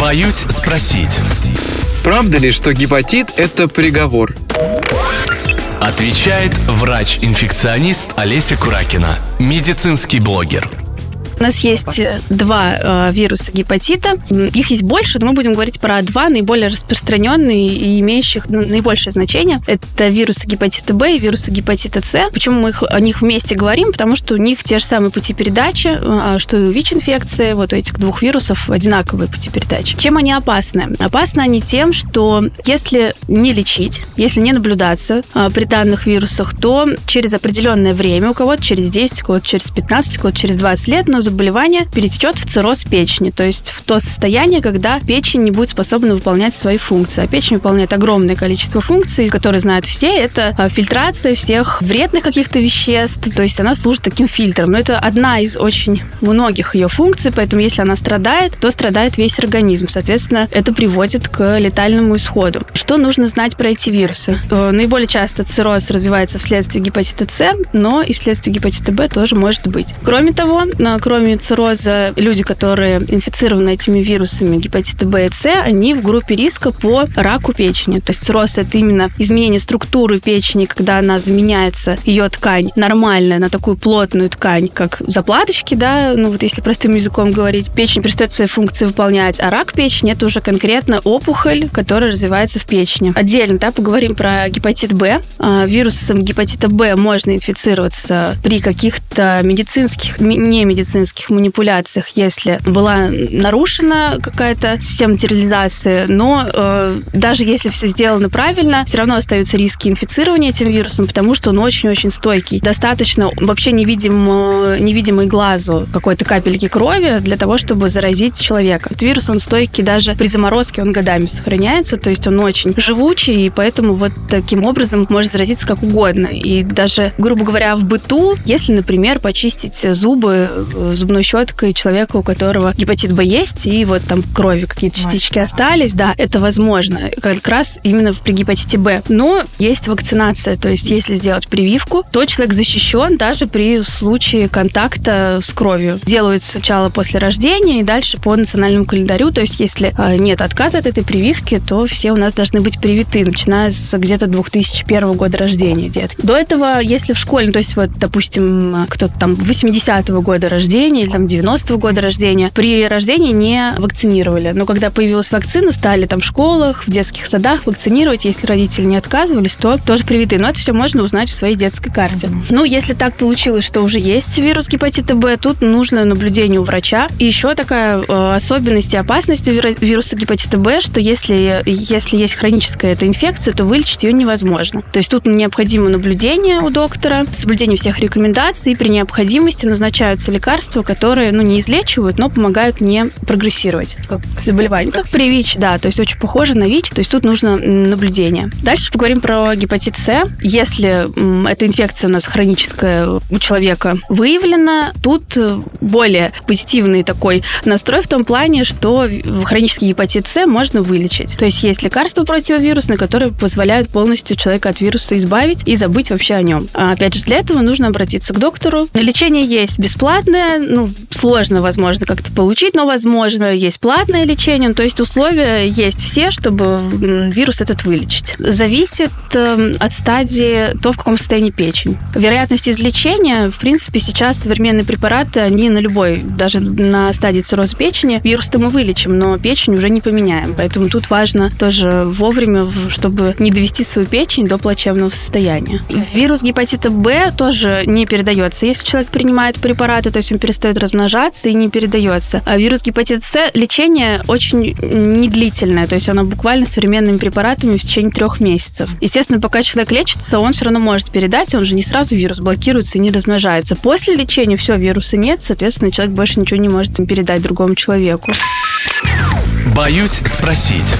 Боюсь спросить. Правда ли, что гепатит – это приговор? Отвечает врач-инфекционист Олеся Куракина, медицинский блогер. У нас есть э, два э, вируса гепатита. Их есть больше, но мы будем говорить про два наиболее распространенные и имеющих ну, наибольшее значение. Это вирусы гепатита Б и вирусы гепатита С. Почему мы их, о них вместе говорим? Потому что у них те же самые пути передачи, э, что и у ВИЧ-инфекции. Вот у этих двух вирусов одинаковые пути передачи. Чем они опасны? Опасны они тем, что если не лечить, если не наблюдаться э, при данных вирусах, то через определенное время, у кого-то через 10, у кого-то через 15, у кого-то через 20 лет, но заболевание перетечет в цирроз печени, то есть в то состояние, когда печень не будет способна выполнять свои функции. А печень выполняет огромное количество функций, которые знают все. Это а, фильтрация всех вредных каких-то веществ, то есть она служит таким фильтром. Но это одна из очень многих ее функций, поэтому если она страдает, то страдает весь организм. Соответственно, это приводит к летальному исходу. Что нужно знать про эти вирусы? Э, наиболее часто цирроз развивается вследствие гепатита С, но и вследствие гепатита Б тоже может быть. Кроме того, кроме кроме цирроза, люди, которые инфицированы этими вирусами гепатита Б и С, они в группе риска по раку печени. То есть цирроз – это именно изменение структуры печени, когда она заменяется, ее ткань нормальная на такую плотную ткань, как заплаточки, да, ну вот если простым языком говорить, печень перестает свои функции выполнять, а рак печени – это уже конкретно опухоль, которая развивается в печени. Отдельно, да, поговорим про гепатит Б. А, вирусом гепатита Б можно инфицироваться при каких-то медицинских, не медицинских медицинских манипуляциях, если была нарушена какая-то система стерилизации, но э, даже если все сделано правильно, все равно остаются риски инфицирования этим вирусом, потому что он очень-очень стойкий. Достаточно вообще невидим, невидимый глазу какой-то капельки крови для того, чтобы заразить человека. Этот вирус, он стойкий даже при заморозке, он годами сохраняется, то есть он очень живучий, и поэтому вот таким образом может заразиться как угодно. И даже, грубо говоря, в быту, если, например, почистить зубы э, зубной щеткой человека, у которого гепатит Б есть, и вот там крови какие-то частички остались, да, это возможно. Как раз именно при гепатите Б. Но есть вакцинация, то есть если сделать прививку, то человек защищен даже при случае контакта с кровью. Делают сначала после рождения и дальше по национальному календарю, то есть если а, нет отказа от этой прививки, то все у нас должны быть привиты, начиная с где-то 2001 года рождения детки. До этого, если в школе, ну, то есть вот, допустим, кто-то там 80-го года рождения, рождения или там 90-го года рождения, при рождении не вакцинировали. Но когда появилась вакцина, стали там в школах, в детских садах вакцинировать. Если родители не отказывались, то тоже привиты. Но это все можно узнать в своей детской карте. Ну, если так получилось, что уже есть вирус гепатита Б, тут нужно наблюдение у врача. И еще такая э, особенность и опасность вируса гепатита Б, что если, если есть хроническая эта инфекция, то вылечить ее невозможно. То есть тут необходимо наблюдение у доктора, соблюдение всех рекомендаций, и при необходимости назначаются лекарства, лекарства, которые, ну, не излечивают, но помогают не прогрессировать. Как заболевание. Как при ВИЧ, да, то есть очень похоже на ВИЧ, то есть тут нужно наблюдение. Дальше поговорим про гепатит С. Если эта инфекция у нас хроническая у человека выявлена, тут э, более позитивный такой настрой в том плане, что хронический гепатит С можно вылечить. То есть есть лекарства противовирусные, которые позволяют полностью человека от вируса избавить и забыть вообще о нем. А опять же, для этого нужно обратиться к доктору. Лечение есть бесплатное, ну, сложно, возможно, как-то получить, но, возможно, есть платное лечение, то есть условия есть все, чтобы вирус этот вылечить. Зависит э, от стадии то, в каком состоянии печень. Вероятность излечения, в принципе, сейчас современные препараты, они на любой, даже на стадии цирроза печени, вирус-то мы вылечим, но печень уже не поменяем. Поэтому тут важно тоже вовремя, чтобы не довести свою печень до плачевного состояния. Вирус гепатита Б тоже не передается. Если человек принимает препараты, то есть он перестает размножаться и не передается. А вирус гепатита С лечение очень недлительное, то есть оно буквально современными препаратами в течение трех месяцев. Естественно, пока человек лечится, он все равно может передать, он же не сразу вирус блокируется и не размножается. После лечения все, вируса нет, соответственно, человек больше ничего не может передать другому человеку. Боюсь спросить.